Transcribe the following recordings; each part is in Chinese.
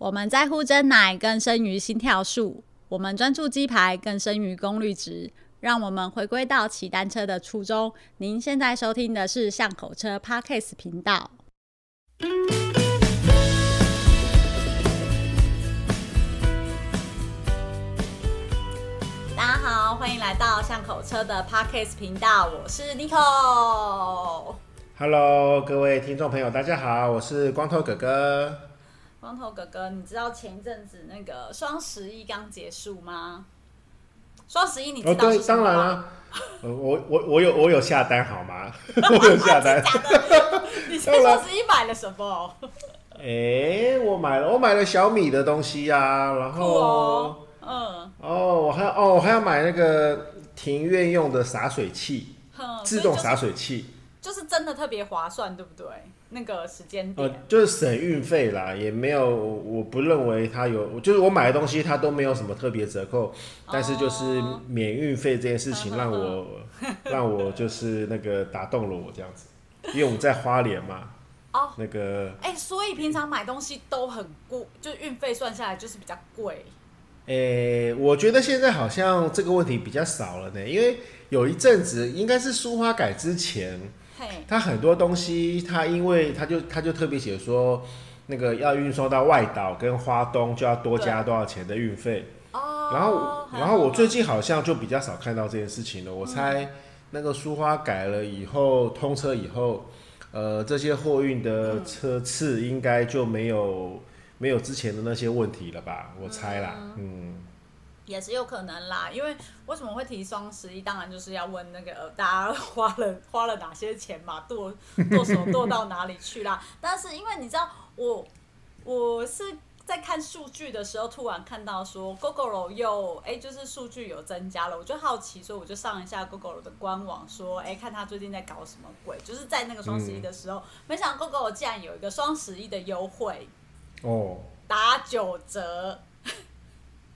我们在乎真奶更胜于心跳数，我们专注鸡排更胜于功率值。让我们回归到骑单车的初衷。您现在收听的是巷口车 Parkes 频道。大家好，欢迎来到巷口车的 Parkes 频道，我是 Nico。Hello，各位听众朋友，大家好，我是光头哥哥。光头哥哥，你知道前一阵子那个双十一刚结束吗？双十一你知道当然了，呃、我我我有我有下单好吗？我有下单。你在双十一买了什么？哎、欸，我买了我买了小米的东西呀、啊，然后、哦、嗯哦，我还哦我还要买那个庭院用的洒水器，自动洒水器。就是真的特别划算，对不对？那个时间点，呃，就是省运费啦，也没有，我不认为它有，就是我买的东西它都没有什么特别折扣，哦，但是就是免运费这件事情让我，哦，让我就是那个打动了我这样子，因为我们在花莲嘛，哦，那个，哎，欸，所以平常买东西都很贵，就运费算下来就是比较贵。哎，欸，我觉得现在好像这个问题比较少了呢，因为有一阵子应该是苏花改之前。它很多东西，他因为他就他就特别写说，那个要运送到外岛跟花东就要多加多少钱的运费。哦。然后然后我最近好像就比较少看到这件事情了。我猜那个苏花改了以后通车以后，呃，这些货运的车次应该就没有没有之前的那些问题了吧？我猜啦，嗯。也是有可能啦，因为为什么会提双十一？当然就是要问那个、呃、大家花了花了哪些钱嘛，剁剁手 剁到哪里去啦？但是因为你知道，我我是在看数据的时候，突然看到说 Google 又哎、欸，就是数据有增加了，我就好奇，所以我就上一下 Gogoro 的官网，说哎、欸，看他最近在搞什么鬼？就是在那个双十一的时候，嗯、没想到 Gogoro 竟然有一个双十一的优惠哦，打九折。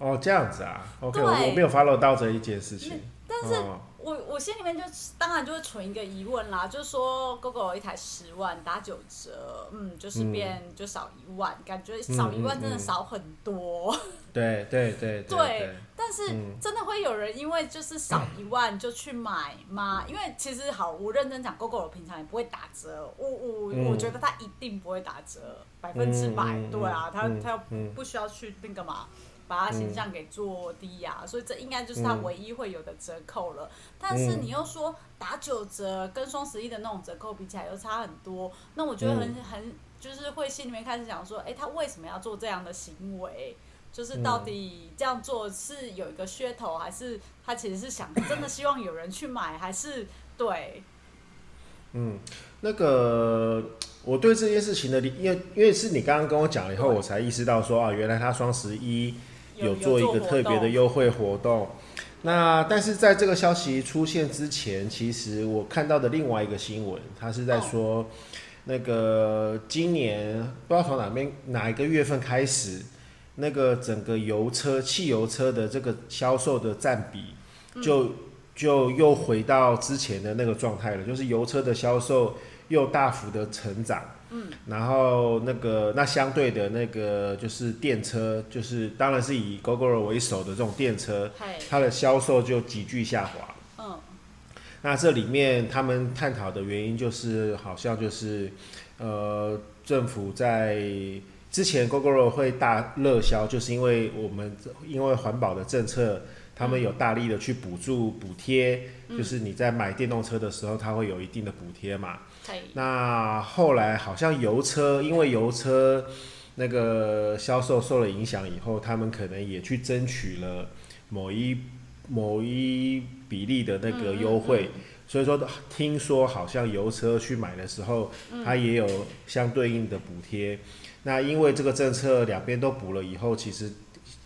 哦，这样子啊，OK，我我没有 follow 到这一件事情，但是我我心里面就当然就会存一个疑问啦，就是说，Gogoro 一台十万打九折，嗯，就是变就少一万，嗯、感觉少一万真的少很多。对对对对，但是真的会有人因为就是少一万就去买吗？嗯、因为其实好，我认真讲，Gogoro 平常也不会打折，我我、嗯、我觉得它一定不会打折，百分之百，嗯、对啊，它它又不需要去那个嘛。把它形象给做低呀、啊，嗯、所以这应该就是它唯一会有的折扣了。嗯、但是你又说打九折，跟双十一的那种折扣比起来又差很多，那我觉得很、嗯、很就是会心里面开始想说，哎、欸，他为什么要做这样的行为？就是到底这样做是有一个噱头，还是他其实是想真的希望有人去买，还是对？嗯，那个我对这件事情的理，因为因为是你刚刚跟我讲了以后，我才意识到说啊，原来他双十一。有做一个特别的优惠活动，那但是在这个消息出现之前，其实我看到的另外一个新闻，它是在说，那个今年不知道从哪边哪一个月份开始，那个整个油车、汽油车的这个销售的占比，就就又回到之前的那个状态了，就是油车的销售又大幅的成长。嗯，然后那个那相对的那个就是电车，就是当然是以 Gogoro 为首的这种电车，它的销售就急剧下滑。嗯，那这里面他们探讨的原因就是，好像就是呃，政府在之前 Gogoro 会大热销，就是因为我们因为环保的政策，他们有大力的去补助补贴，就是你在买电动车的时候，它会有一定的补贴嘛。那后来好像油车，因为油车那个销售受了影响以后，他们可能也去争取了某一某一比例的那个优惠，所以说听说好像油车去买的时候，它也有相对应的补贴。那因为这个政策两边都补了以后，其实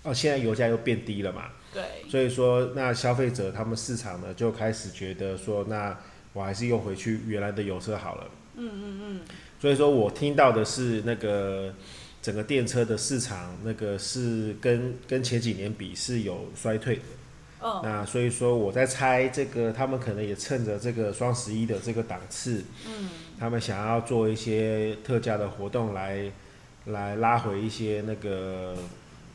哦现在油价又变低了嘛，对，所以说那消费者他们市场呢就开始觉得说那。我还是又回去原来的油车好了。嗯嗯嗯。所以说我听到的是那个整个电车的市场，那个是跟跟前几年比是有衰退的。哦。那所以说我在猜，这个他们可能也趁着这个双十一的这个档次，嗯，他们想要做一些特价的活动来来拉回一些那个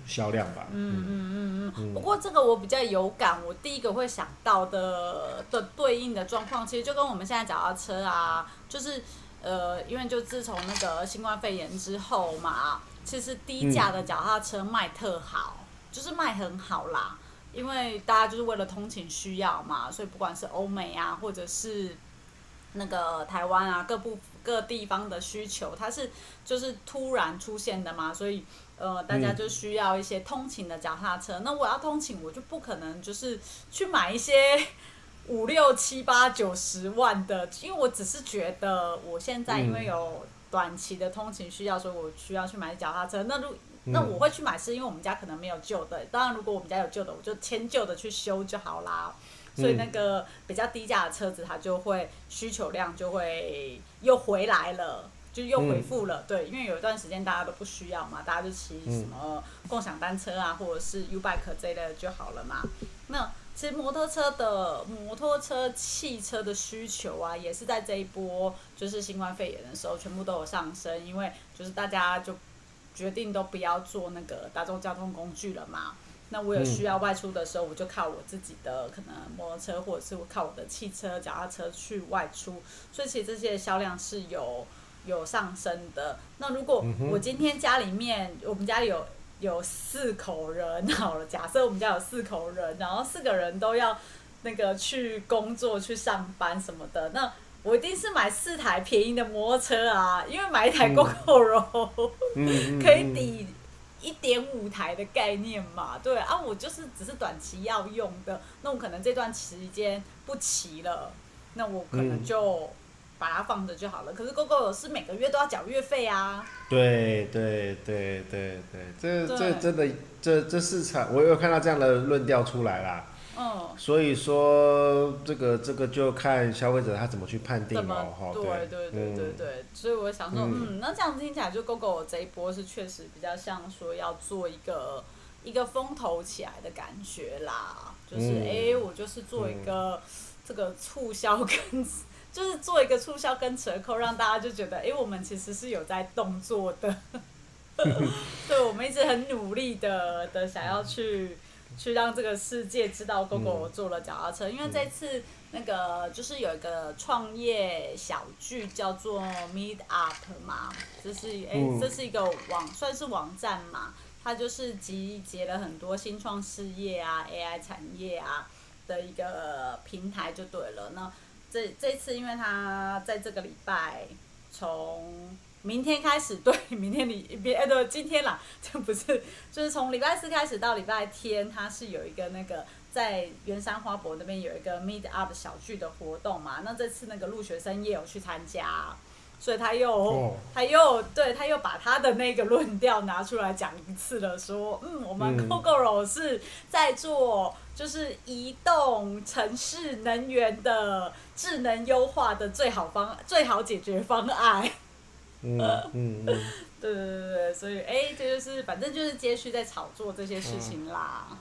销量吧。嗯嗯嗯嗯。不过这个我比较有感，我第一个会想到的的对应的状况，其实就跟我们现在脚踏车啊，就是呃，因为就自从那个新冠肺炎之后嘛，其实低价的脚踏车卖特好，嗯、就是卖很好啦。因为大家就是为了通勤需要嘛，所以不管是欧美啊，或者是那个台湾啊，各部各地方的需求，它是就是突然出现的嘛，所以呃，大家就需要一些通勤的脚踏车。嗯、那我要通勤，我就不可能就是去买一些五六七八九十万的，因为我只是觉得我现在因为有短期的通勤需要，所以我需要去买脚踏车。那如那我会去买，是因为我们家可能没有旧的。当然，如果我们家有旧的，我就迁旧的去修就好啦。所以那个比较低价的车子，它就会需求量就会又回来了，就又回复了。对，因为有一段时间大家都不需要嘛，大家就骑什么共享单车啊，或者是 U-Bike 这一类的就好了嘛。那其实摩托车的摩托车、汽车的需求啊，也是在这一波就是新冠肺炎的时候，全部都有上升，因为就是大家就。决定都不要坐那个大众交通工具了嘛？那我有需要外出的时候，我就靠我自己的可能摩托车，或者是我靠我的汽车、脚踏车去外出。所以其实这些销量是有有上升的。那如果我今天家里面，我们家里有有四口人，好了，假设我们家有四口人，然后四个人都要那个去工作、去上班什么的，那。我一定是买四台便宜的摩托车啊，因为买一台 Gogoro、嗯、可以抵一点五台的概念嘛。对啊，我就是只是短期要用的，那我可能这段期间不骑了，那我可能就把它放着就好了。可是 Gogoro 是每个月都要缴月费啊。对对对对对，这这真的这这市场，我有看到这样的论调出来啦。嗯，所以说这个这个就看消费者他怎么去判定了哈。对对对对对，嗯、所以我想说，嗯，嗯，那这样听起来就 GOGO 这一波是确实比较像说要做一个一个风头起来的感觉啦，就是哎、嗯欸，我就是做一个这个促销跟，嗯、就是做一个促销跟折扣，让大家就觉得哎、欸，我们其实是有在动作的，对，我们一直很努力的的想要去。去让这个世界知道 GOGO 做了脚踏车，嗯、因为这次那个就是有一个创业小剧叫做 Meet Up 嘛，就是哎、欸，这是一个网算是网站嘛，它就是集结了很多新创事业啊、AI 产业啊的一个平台就对了。那这这次因为他在这个礼拜从明天开始，对，明天礼别哎，对，今天啦，这不是，就是从礼拜四开始到礼拜天，他是有一个那个在圆山花博那边有一个 Meet Up 小聚的活动嘛。那这次那个陆学生也有去参加，所以他又、哦、他又对他又把他的那个论调拿出来讲一次了，说，嗯，我们 Gogoro 是在做就是移动城市能源的智能优化的最好方最好解决方案。嗯嗯嗯，对对对对，所以哎，这就是反正就是接续在炒作这些事情啦。嗯、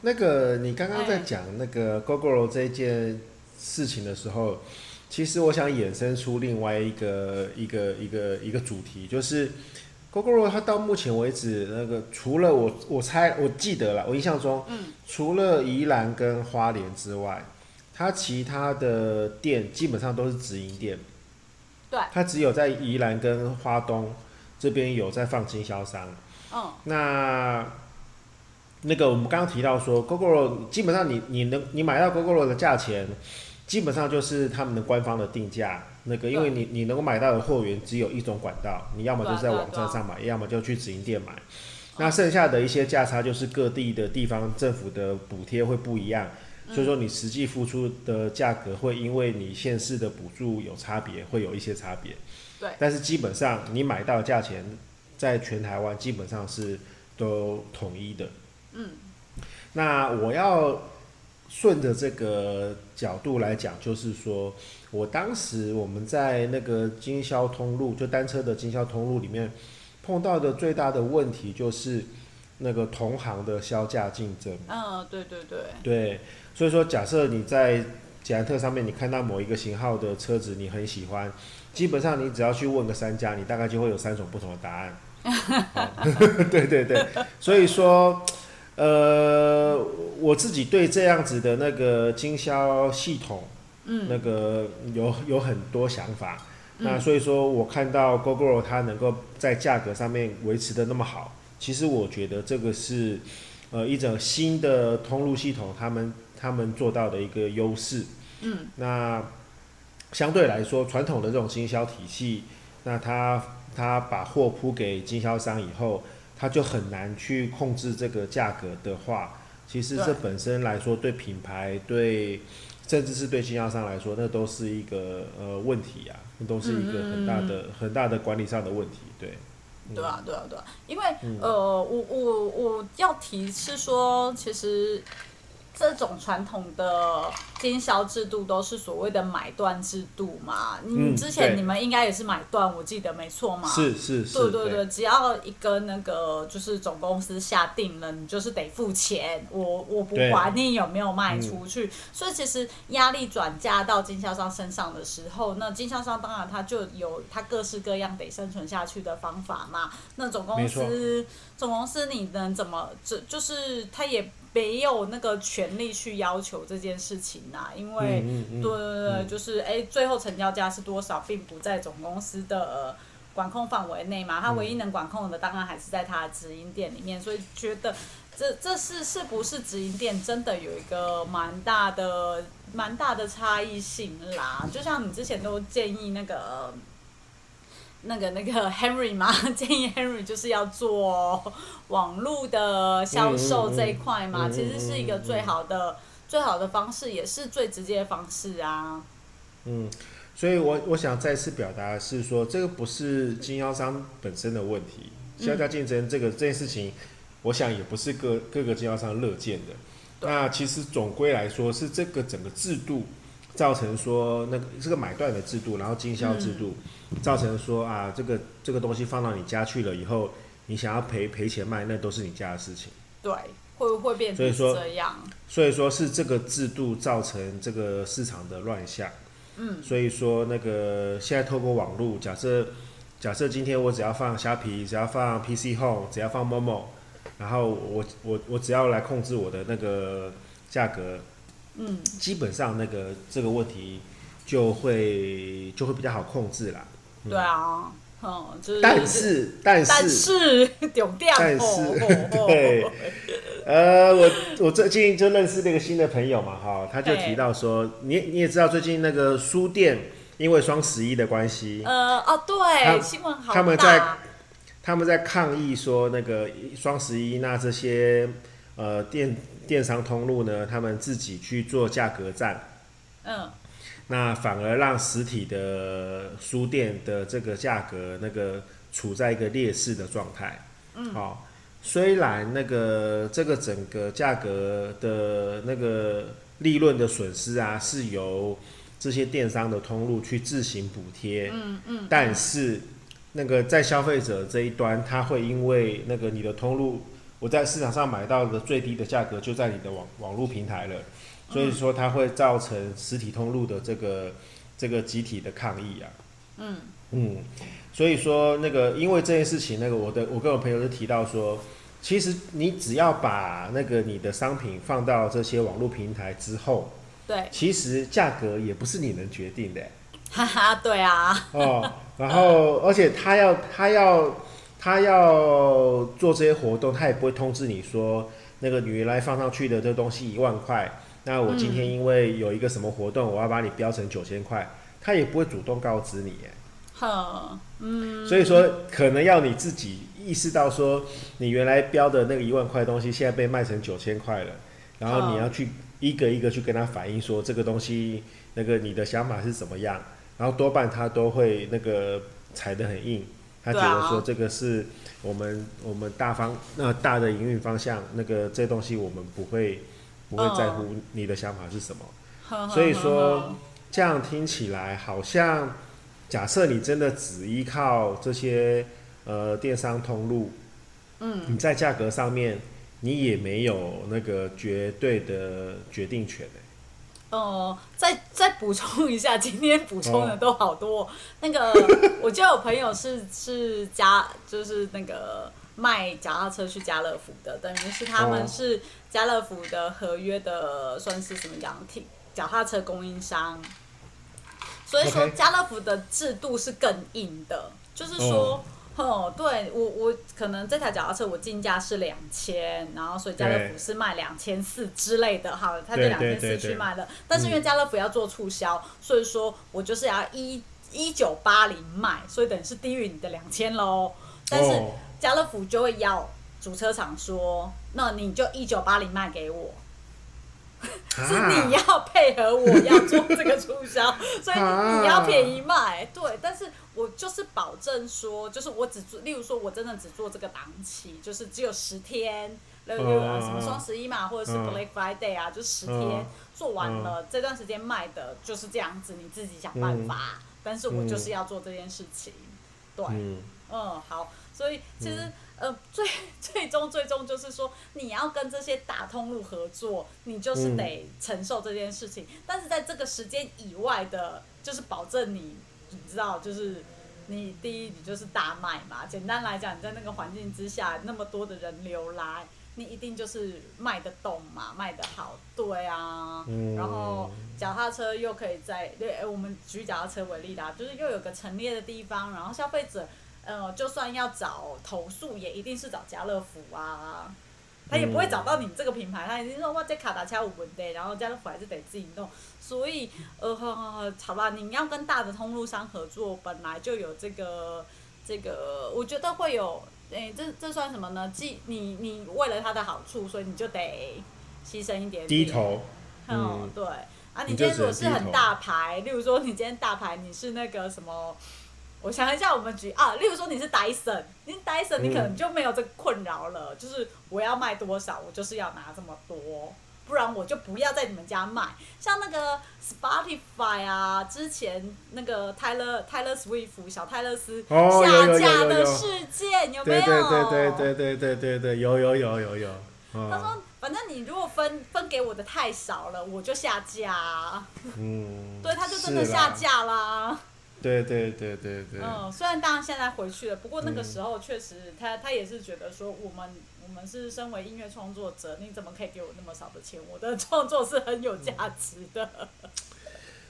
那个你刚刚在讲那个 Gogoro 这件事情的时候，其实我想衍生出另外一个一个一个一个主题，就是 Gogoro 它到目前为止那个除了我我猜我记得了，我印象中，嗯，除了宜兰跟花莲之外，它其他的店基本上都是直营店。对，它只有在宜兰跟花东这边有在放经销商。嗯，那那个我们刚刚提到说，Gogoro 基本上你你能你买到 Gogoro 的价钱，基本上就是他们的官方的定价。那个因为你你能够买到的货源只有一种管道，你要么就是在网站上买，要么就去直营店买。那剩下的一些价差就是各地的地方政府的补贴会不一样。所以说，你实际付出的价格会因为你县市的补助有差别，会有一些差别。对。但是基本上，你买到的价钱，在全台湾基本上是都统一的。嗯。那我要顺着这个角度来讲，就是说我当时我们在那个经销通路，就单车的经销通路里面碰到的最大的问题，就是那个同行的销价竞争。嗯，对对对。对。所以说，假设你在捷安特上面，你看到某一个型号的车子，你很喜欢，基本上你只要去问个三家，你大概就会有三种不同的答案。对对对，所以说，呃，我自己对这样子的那个经销系统，嗯，那个有有很多想法。嗯、那所以说我看到 Gogoro 它能够在价格上面维持的那么好，其实我觉得这个是呃一种新的通路系统，他们他们做到的一个优势。嗯，那相对来说，传统的这种经销体系，那它它把货铺给经销商以后，它就很难去控制这个价格的话，其实这本身来说对品牌对。甚至是对经销商来说，那都是一个呃问题啊，那都是一个很大的、很大的管理上的问题，对。对啊，对啊，对啊，因为、嗯、呃，我我我要提是说，其实。这种传统的经销制度都是所谓的买断制度嘛？嗯，之前你们应该也是买断，我记得没错嘛？是是是。对对对，只要一个那个就是总公司下定了，你就是得付钱。我我不管你有没有卖出去，嗯、所以其实压力转嫁到经销商身上的时候，那经销商当然他就有他各式各样得生存下去的方法嘛。那总公司总公司你能怎么？这就是他也。没有那个权利去要求这件事情呐、啊，因为、嗯嗯、对对对，嗯、就是哎，最后成交价是多少，并不在总公司的管控范围内嘛。他唯一能管控的，当然还是在他的直营店里面。所以觉得这这是是不是直营店真的有一个蛮大的蛮大的差异性啦？就像你之前都建议那个。那个那个 Henry 嘛，建议 Henry 就是要做网络的销售这一块嘛，嗯嗯嗯、其实是一个最好的、最好的方式，也是最直接的方式啊。嗯，所以我我想再次表达的是说，这个不是经销商本身的问题，销价竞争这个、嗯、这件事情，我想也不是各各个经销商乐见的。那其实总归来说，是这个整个制度。造成说那个这个买断的制度，然后经销制度，嗯、造成说啊，这个这个东西放到你家去了以后，你想要赔赔钱卖，那都是你家的事情。对，会不会变成这样。所以说，所以说是这个制度造成这个市场的乱象。嗯。所以说那个现在透过网络，假设假设今天我只要放虾皮，只要放 PC Home，只要放 Momo，然后我我我只要来控制我的那个价格。嗯，基本上那个这个问题就会就会比较好控制啦。嗯、对啊，嗯，就是、但是但是 但是但是 对，呃，我我最近就认识那个新的朋友嘛，哈，他就提到说，你你也知道最近那个书店因为双十一的关系，呃哦对，他新闻好，他们在他们在抗议说那个双十一那这些呃店。电商通路呢，他们自己去做价格战，嗯，那反而让实体的书店的这个价格那个处在一个劣势的状态，嗯，好、哦，虽然那个这个整个价格的那个利润的损失啊，是由这些电商的通路去自行补贴，嗯嗯，但是那个在消费者这一端，他会因为那个你的通路。我在市场上买到的最低的价格就在你的网网络平台了，所以说它会造成实体通路的这个这个集体的抗议啊。嗯嗯，所以说那个因为这件事情，那个我的我跟我朋友就提到说，其实你只要把那个你的商品放到这些网络平台之后，对，其实价格也不是你能决定的。哈哈，对啊。哦，然后而且他要他要。他要做这些活动，他也不会通知你说，那个你原来放上去的这东西一万块，那我今天因为有一个什么活动，我要把你标成九千块，他也不会主动告知你，哎，好，嗯，所以说可能要你自己意识到说，你原来标的那个一万块东西，现在被卖成九千块了，然后你要去一个一个去跟他反映说这个东西那个你的想法是怎么样，然后多半他都会那个踩得很硬。他觉得说这个是我们我们大方那、呃、大的营运方向，那个这东西我们不会不会在乎你的想法是什么。嗯、所以说这样听起来好像，假设你真的只依靠这些呃电商通路，嗯，你在价格上面你也没有那个绝对的决定权。呃，再再补充一下，今天补充的都好多。哦、那个，我就有朋友是是家，就是那个卖脚踏车去家乐福的，等于是他们是家乐福的合约的，算是什么样？挺脚踏车供应商。所以说，家乐福的制度是更硬的，就是说。哦哦，对我我可能这台脚踏车我进价是两千，然后所以家乐福是卖两千四之类的，好，他就两千四去卖了。但是因为家乐福要做促销，嗯、所以说我就是要一一九八零卖，所以等于是低于你的两千喽。但是家乐福就会要主车厂说，那你就一九八零卖给我。是你要配合我要做这个促销，所以你要便宜卖。对，但是我就是保证说，就是我只做，例如说我真的只做这个档期，就是只有十天，例如什么双十一嘛，或者是 Black Friday 啊，就十天做完了，这段时间卖的就是这样子，你自己想办法。但是我就是要做这件事情，对，嗯，好，所以其实。呃，最最终最终就是说，你要跟这些大通路合作，你就是得承受这件事情。嗯、但是在这个时间以外的，就是保证你，你知道，就是你第一，你就是大卖嘛。简单来讲，你在那个环境之下，那么多的人流来，你一定就是卖得动嘛，卖得好，对啊。嗯、然后脚踏车又可以在，对，我们举脚踏车为例啦，就是又有个陈列的地方，然后消费者。呃，就算要找投诉，也一定是找家乐福啊，他也不会找到你这个品牌，他已经说哇，这卡达恰五文的，然后家乐福还是得自己弄。所以，呃，好吧，你要跟大的通路商合作，本来就有这个这个，我觉得会有，哎、欸，这这算什么呢？既你你为了他的好处，所以你就得牺牲一点点，低头。嗯，嗯对。啊，你今天如果是很大牌，例如说你今天大牌，你是那个什么？我想一下，我们举啊，例如说你是 Dyson，，你 Dyson 你可能就没有这个困扰了，嗯、就是我要卖多少，我就是要拿这么多，不然我就不要在你们家卖。像那个 Spotify 啊，之前那个泰勒泰勒 Swift 小泰勒斯下架的事件有没有？对对对对对对对对，有有有有有。他说，反正你如果分分给我的太少了，我就下架。嗯。对，他就真的下架啦。对对对对对。嗯，虽然当然现在回去了，不过那个时候确实他，他他也是觉得说，我们我们是身为音乐创作者，你怎么可以给我那么少的钱？我的创作是很有价值的。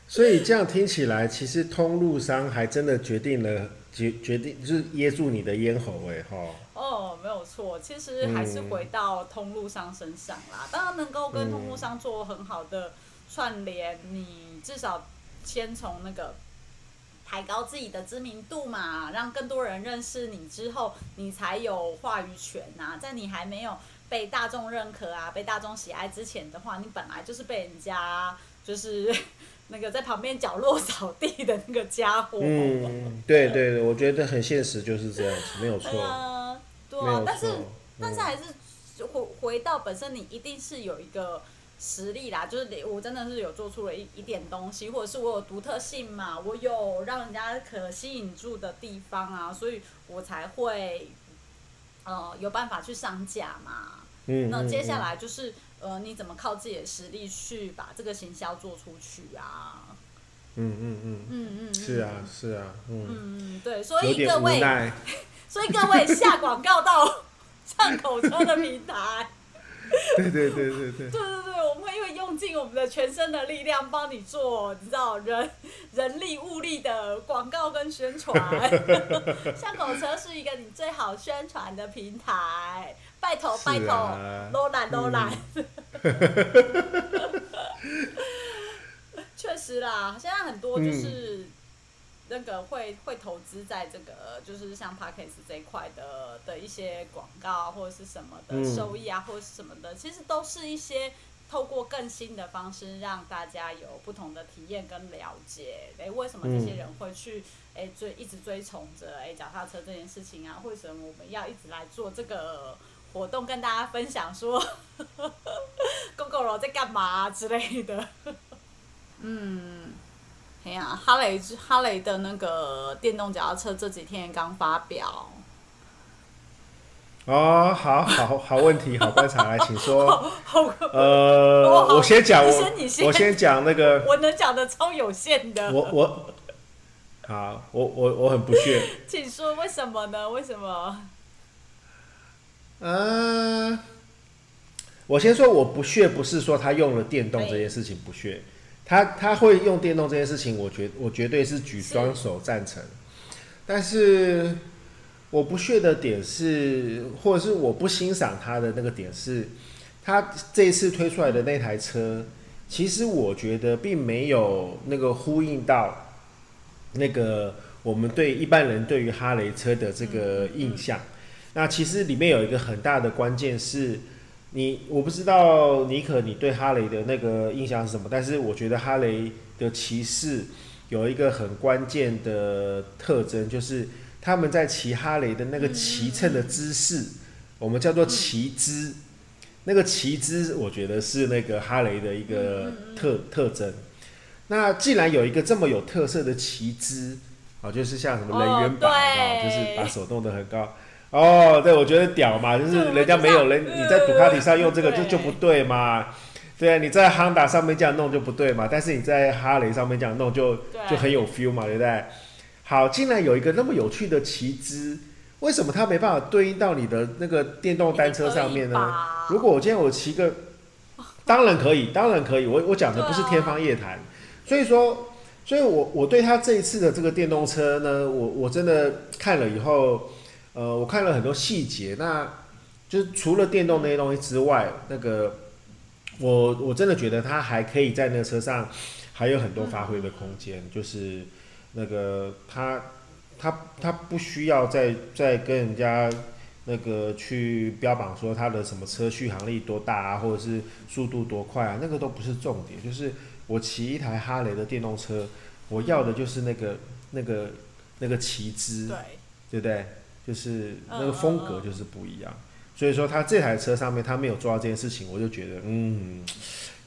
所以这样听起来，其实通路商还真的决定了决决定，就是噎住你的咽喉哎哈。哦，没有错，其实还是回到通路商身上啦。当然能够跟通路商做很好的串联，你至少先从那个。抬高自己的知名度嘛，让更多人认识你之后，你才有话语权呐、啊。在你还没有被大众认可啊、被大众喜爱之前的话，你本来就是被人家就是 那个在旁边角落扫地的那个家伙。嗯，对对对，我觉得很现实，就是这样子，没有错。呃，对啊，但是但是还是回回到本身，你一定是有一个。实力啦，就是我真的是有做出了一一点东西，或者是我有独特性嘛，我有让人家可吸引住的地方啊，所以我才会，呃，有办法去上架嘛。嗯。那接下来就是，呃，你怎么靠自己的实力去把这个行销做出去啊？嗯嗯嗯。嗯嗯。是啊是啊。嗯嗯对，所以各位，所以各位下广告到 巷口车的平台。对对对对对。对对对，我们会因为用尽我们的全身的力量帮你做，你知道人人力物力的广告跟宣传。巷口车是一个你最好宣传的平台，拜托拜托，罗兰罗兰。确实啦，现在很多就是。嗯那个会会投资在这个，就是像 Podcast 这一块的的一些广告或者是什么的收益啊，或者是什么的，其实都是一些透过更新的方式让大家有不同的体验跟了解。诶，为什么这些人会去诶追一直追崇着诶脚踏车这件事情啊？为什么我们要一直来做这个活动，跟大家分享说，Gogoro 在干嘛之类的？嗯。哎呀，哈雷哈雷的那个电动脚踏车这几天刚发表。哦，好好好问题，好观察，来，请说。呃，我先讲，我我先讲那个，我能讲的超有限的。我我，好，我我我很不屑。请说，为什么呢？为什么？嗯、呃，我先说我不屑，不是说他用了电动这件事情不屑，他他会用电动这件事情，我绝我绝对是举双手赞成，但是。我不屑的点是，或者是我不欣赏他的那个点是，他这一次推出来的那台车，其实我觉得并没有那个呼应到那个我们对一般人对于哈雷车的这个印象。那其实里面有一个很大的关键是，你我不知道尼可你对哈雷的那个印象是什么，但是我觉得哈雷的骑士有一个很关键的特征就是。他们在骑哈雷的那个骑乘的姿势，我们叫做骑姿。那个骑姿，我觉得是那个哈雷的一个特特征。那既然有一个这么有特色的骑姿，啊，就是像什么人缘把啊，就是把手弄得很高。哦，对，我觉得屌嘛，就是人家没有人，你在杜卡迪上用这个就就不对嘛。对啊，你在汉达上面这样弄就不对嘛，但是你在哈雷上面这样弄就就很有 feel 嘛，对不对？好，竟然有一个那么有趣的旗姿，为什么它没办法对应到你的那个电动单车上面呢？如果我今天我骑个，当然可以，当然可以。我我讲的不是天方夜谭，所以说，所以我我对他这一次的这个电动车呢，我我真的看了以后，呃，我看了很多细节，那就是除了电动那些东西之外，那个我我真的觉得它还可以在那个车上还有很多发挥的空间，就是。那个它它它不需要再再跟人家那个去标榜说它的什么车续航力多大啊，或者是速度多快啊，那个都不是重点。就是我骑一台哈雷的电动车，我要的就是那个那个那个骑姿，对，对不对？就是那个风格就是不一样。所以说他这台车上面他没有做到这件事情，我就觉得嗯。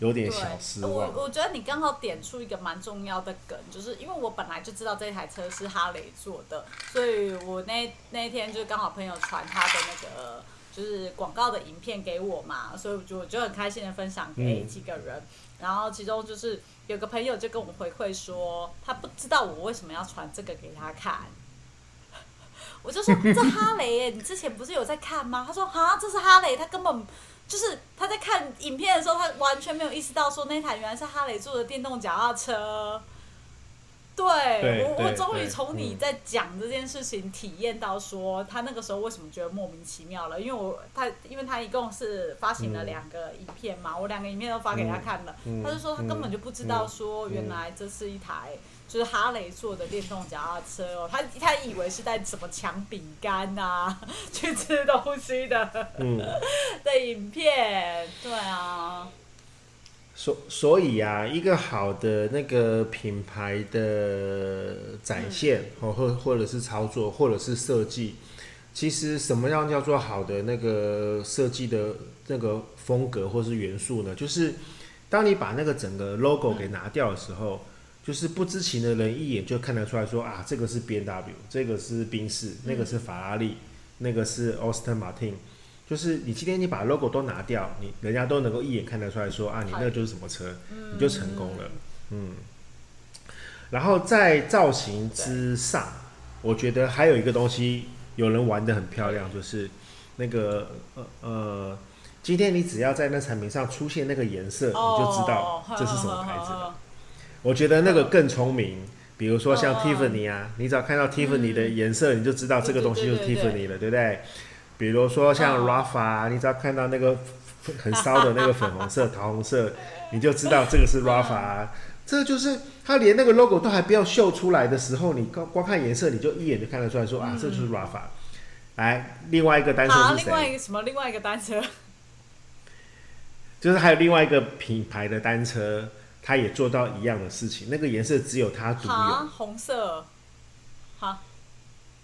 有点小失望。我我觉得你刚好点出一个蛮重要的梗，就是因为我本来就知道这台车是哈雷做的，所以我那那一天就刚好朋友传他的那个就是广告的影片给我嘛，所以我就我就很开心的分享给几个人，嗯、然后其中就是有个朋友就跟我回馈说，他不知道我为什么要传这个给他看，我就说这哈雷耶，你之前不是有在看吗？他说啊，这是哈雷，他根本。就是他在看影片的时候，他完全没有意识到说那台原来是哈雷做的电动脚踏车。对，我，我终于从你在讲这件事情体验到说他那个时候为什么觉得莫名其妙了。因为我他，因为他一共是发行了两个影片嘛，我两个影片都发给他看了，他就说他根本就不知道说原来这是一台。就是哈雷做的电动脚踏车哦，他他以为是在什么抢饼干呐，去吃东西的，嗯，的影片，对啊。所所以啊，一个好的那个品牌的展现，或或或者是操作，或者是设计，其实什么样叫做好的那个设计的那个风格或是元素呢？就是当你把那个整个 logo 给拿掉的时候。就是不知情的人一眼就看得出来说啊，这个是 B N W，这个是宾士，那个是法拉利，那个是 Aston Martin。就是你今天你把 logo 都拿掉，你人家都能够一眼看得出来说啊，你那个就是什么车，你就成功了。嗯。然后在造型之上，我觉得还有一个东西有人玩的很漂亮，就是那个呃呃，今天你只要在那产品上出现那个颜色，你就知道这是什么牌子了。我觉得那个更聪明，比如说像 Tiffany 啊，你只要看到 Tiffany 的颜色，你就知道这个东西就是 Tiffany 了，对不对？比如说像 Rafa，你只要看到那个 很骚的那个粉红色、桃红色，你就知道这个是 Rafa。这就是他连那个 logo 都还不要秀出来的时候，你光光看颜色，你就一眼就看得出来说啊，这就是 Rafa。来，另外一个单车是谁？另外一个什么？另外一个单车，就是还有另外一个品牌的单车。他也做到一样的事情，那个颜色只有他独有。红色，好。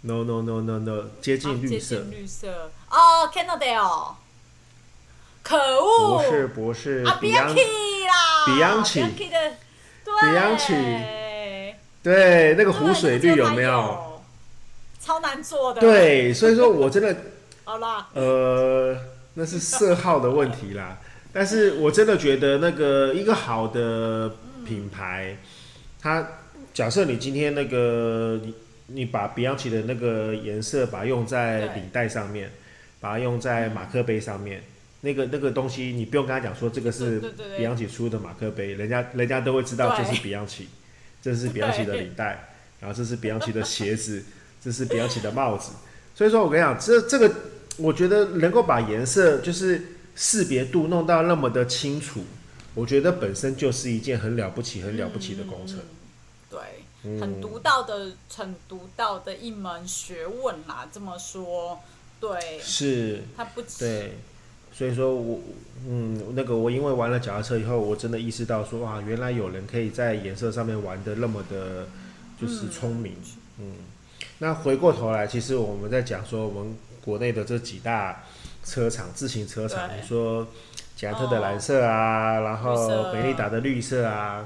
No no no no no，接近绿色。绿色哦，Cannondale。可恶！不是不是，Bianchi 啦，Bianchi。Bianchi 的，对。Bianchi，对，那个湖水绿有没有？超难做的。对，所以说我真的，好啦。呃，那是色号的问题啦。但是我真的觉得那个一个好的品牌，它假设你今天那个你你把比昂奇的那个颜色把它用在领带上面，把它用在马克杯上面。那个那个东西，你不用跟他讲说这个是比昂奇出的马克杯，人家人家都会知道这是比昂奇，这是比昂奇的领带，然后这是比昂奇的鞋子，这是比昂奇的帽子。所以说我跟你讲，这这个我觉得能够把颜色就是识别度弄到那么的清楚，我觉得本身就是一件很了不起、很了不起的工程。很独到的、很独到的一门学问啦。这么说，对，是，它不对。所以说我，嗯，那个我因为玩了脚踏车以后，我真的意识到说，哇，原来有人可以在颜色上面玩的那么的，就是聪明，嗯，嗯。那回过头来，其实我们在讲说，我们国内的这几大车厂，自行车厂，你说捷安特的蓝色啊，哦、然后美利达的绿色啊，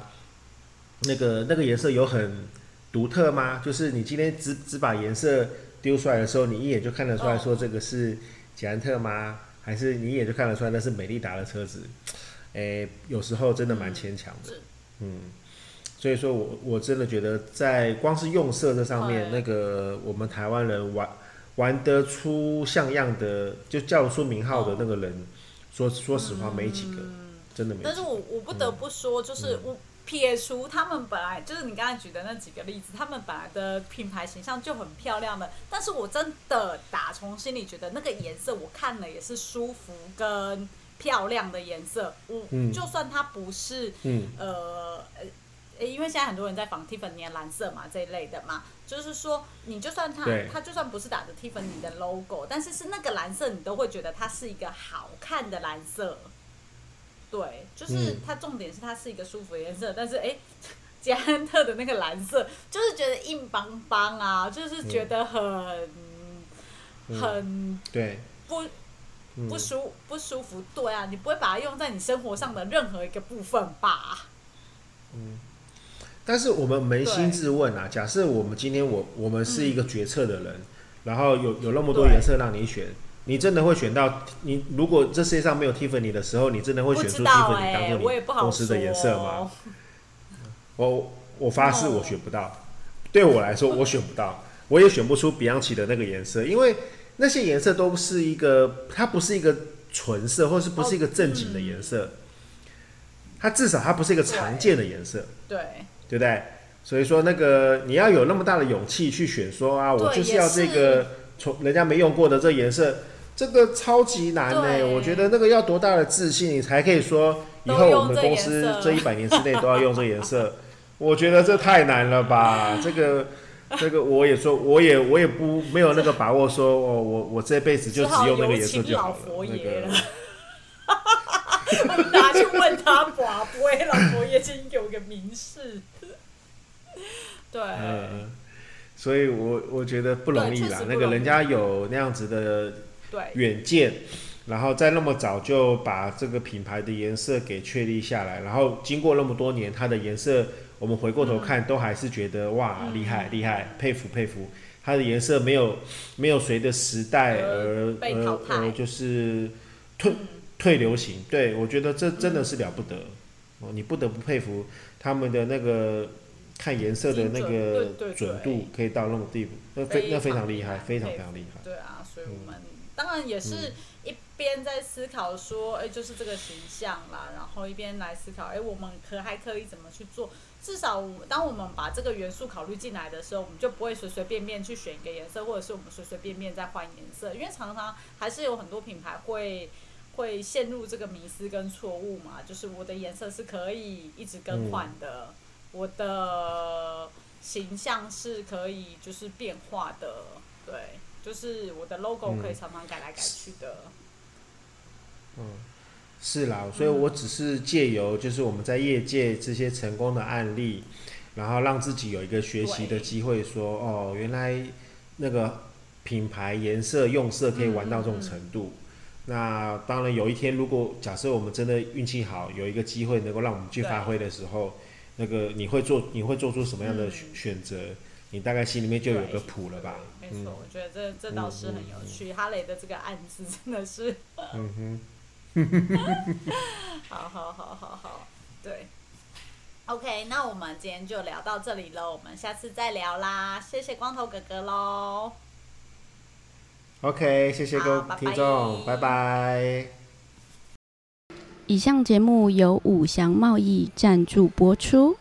那个那个颜色有很独特吗？就是你今天只只把颜色丢出来的时候，你一眼就看得出来说这个是捷安特吗？还是你一眼就看得出来那是美利达的车子，诶、欸，有时候真的蛮牵强的，嗯，所以说我我真的觉得在光是用色这上面，那个我们台湾人玩玩得出像样的，就叫出名号的那个人，说说实话没几个，真的没。但是我我不得不说，就是我。撇除他们本来就是你刚才举的那几个例子，他们本来的品牌形象就很漂亮的，但是我真的打从心里觉得那个颜色我看了也是舒服跟漂亮的颜色。我、嗯、就算它不是，嗯、呃，因为现在很多人在仿 Tiffany 蓝色嘛这一类的嘛，就是说你就算它它就算不是打着 Tiffany 的 logo，但是是那个蓝色，你都会觉得它是一个好看的蓝色。对，就是它重点是它是一个舒服的颜色，嗯、但是哎，捷安特的那个蓝色就是觉得硬邦邦啊，就是觉得很、嗯、很对。不不舒不舒服。对啊，你不会把它用在你生活上的任何一个部分吧？嗯，但是我们扪心自问啊，假设我们今天我我们是一个决策的人，嗯、然后有有那么多颜色让你选。你真的会选到你？如果这世界上没有 Tiffany 的时候，你真的会选出 Tiffany 当做你公司的颜色吗？我、欸、我，我发誓我选不到。对我来说，我选不到，我也选不出比昂奇的那个颜色，因为那些颜色都是一个，它不是一个纯色，或是不是一个正经的颜色。它至少它不是一个常见的颜色，对对不对？所以说，那个你要有那么大的勇气去选，说啊，我就是要这个从人家没用过的这颜色。这个超级难呢、欸，我觉得那个要多大的自信，你才可以说以后我们公司这一百年之内都要用这颜色？我觉得这太难了吧？这个这个我也说，我也我也不没有那个把握说哦，我我这辈子就只用那个颜色就好了。我们拿去问他，不会，老佛爷已经有个名士。对，嗯，所以我我觉得不容易啦。那个人家有那样子的。远见，然后在那么早就把这个品牌的颜色给确立下来，然后经过那么多年，它的颜色我们回过头看，都还是觉得哇，厉害厉害，佩服佩服。它的颜色没有没有随着时代而而而就是退退流行。对，我觉得这真的是了不得哦，你不得不佩服他们的那个看颜色的那个准度可以到那种地步，那非那非常厉害，非常非常厉害。对啊，所以我们。当然也是一边在思考说，哎、欸，就是这个形象啦，然后一边来思考，哎、欸，我们可还可以怎么去做？至少，当我们把这个元素考虑进来的时候，我们就不会随随便便去选一个颜色，或者是我们随随便便再换颜色，因为常常还是有很多品牌会会陷入这个迷思跟错误嘛，就是我的颜色是可以一直更换的，嗯、我的形象是可以就是变化的，对。就是我的 logo 可以常常改来改去的。嗯，是啦，所以我只是借由就是我们在业界这些成功的案例，然后让自己有一个学习的机会说，说哦，原来那个品牌颜色用色可以玩到这种程度。嗯嗯、那当然有一天，如果假设我们真的运气好，有一个机会能够让我们去发挥的时候，那个你会做你会做出什么样的选择？你大概心里面就有个谱了吧？没错，我觉得这这倒是很有趣。哈雷的这个案子真的是，嗯哼，好好好好好，对，OK，那我们今天就聊到这里喽，我们下次再聊啦，谢谢光头哥哥喽。OK，谢谢各位听众，拜拜。以上节目由五祥贸易赞助播出。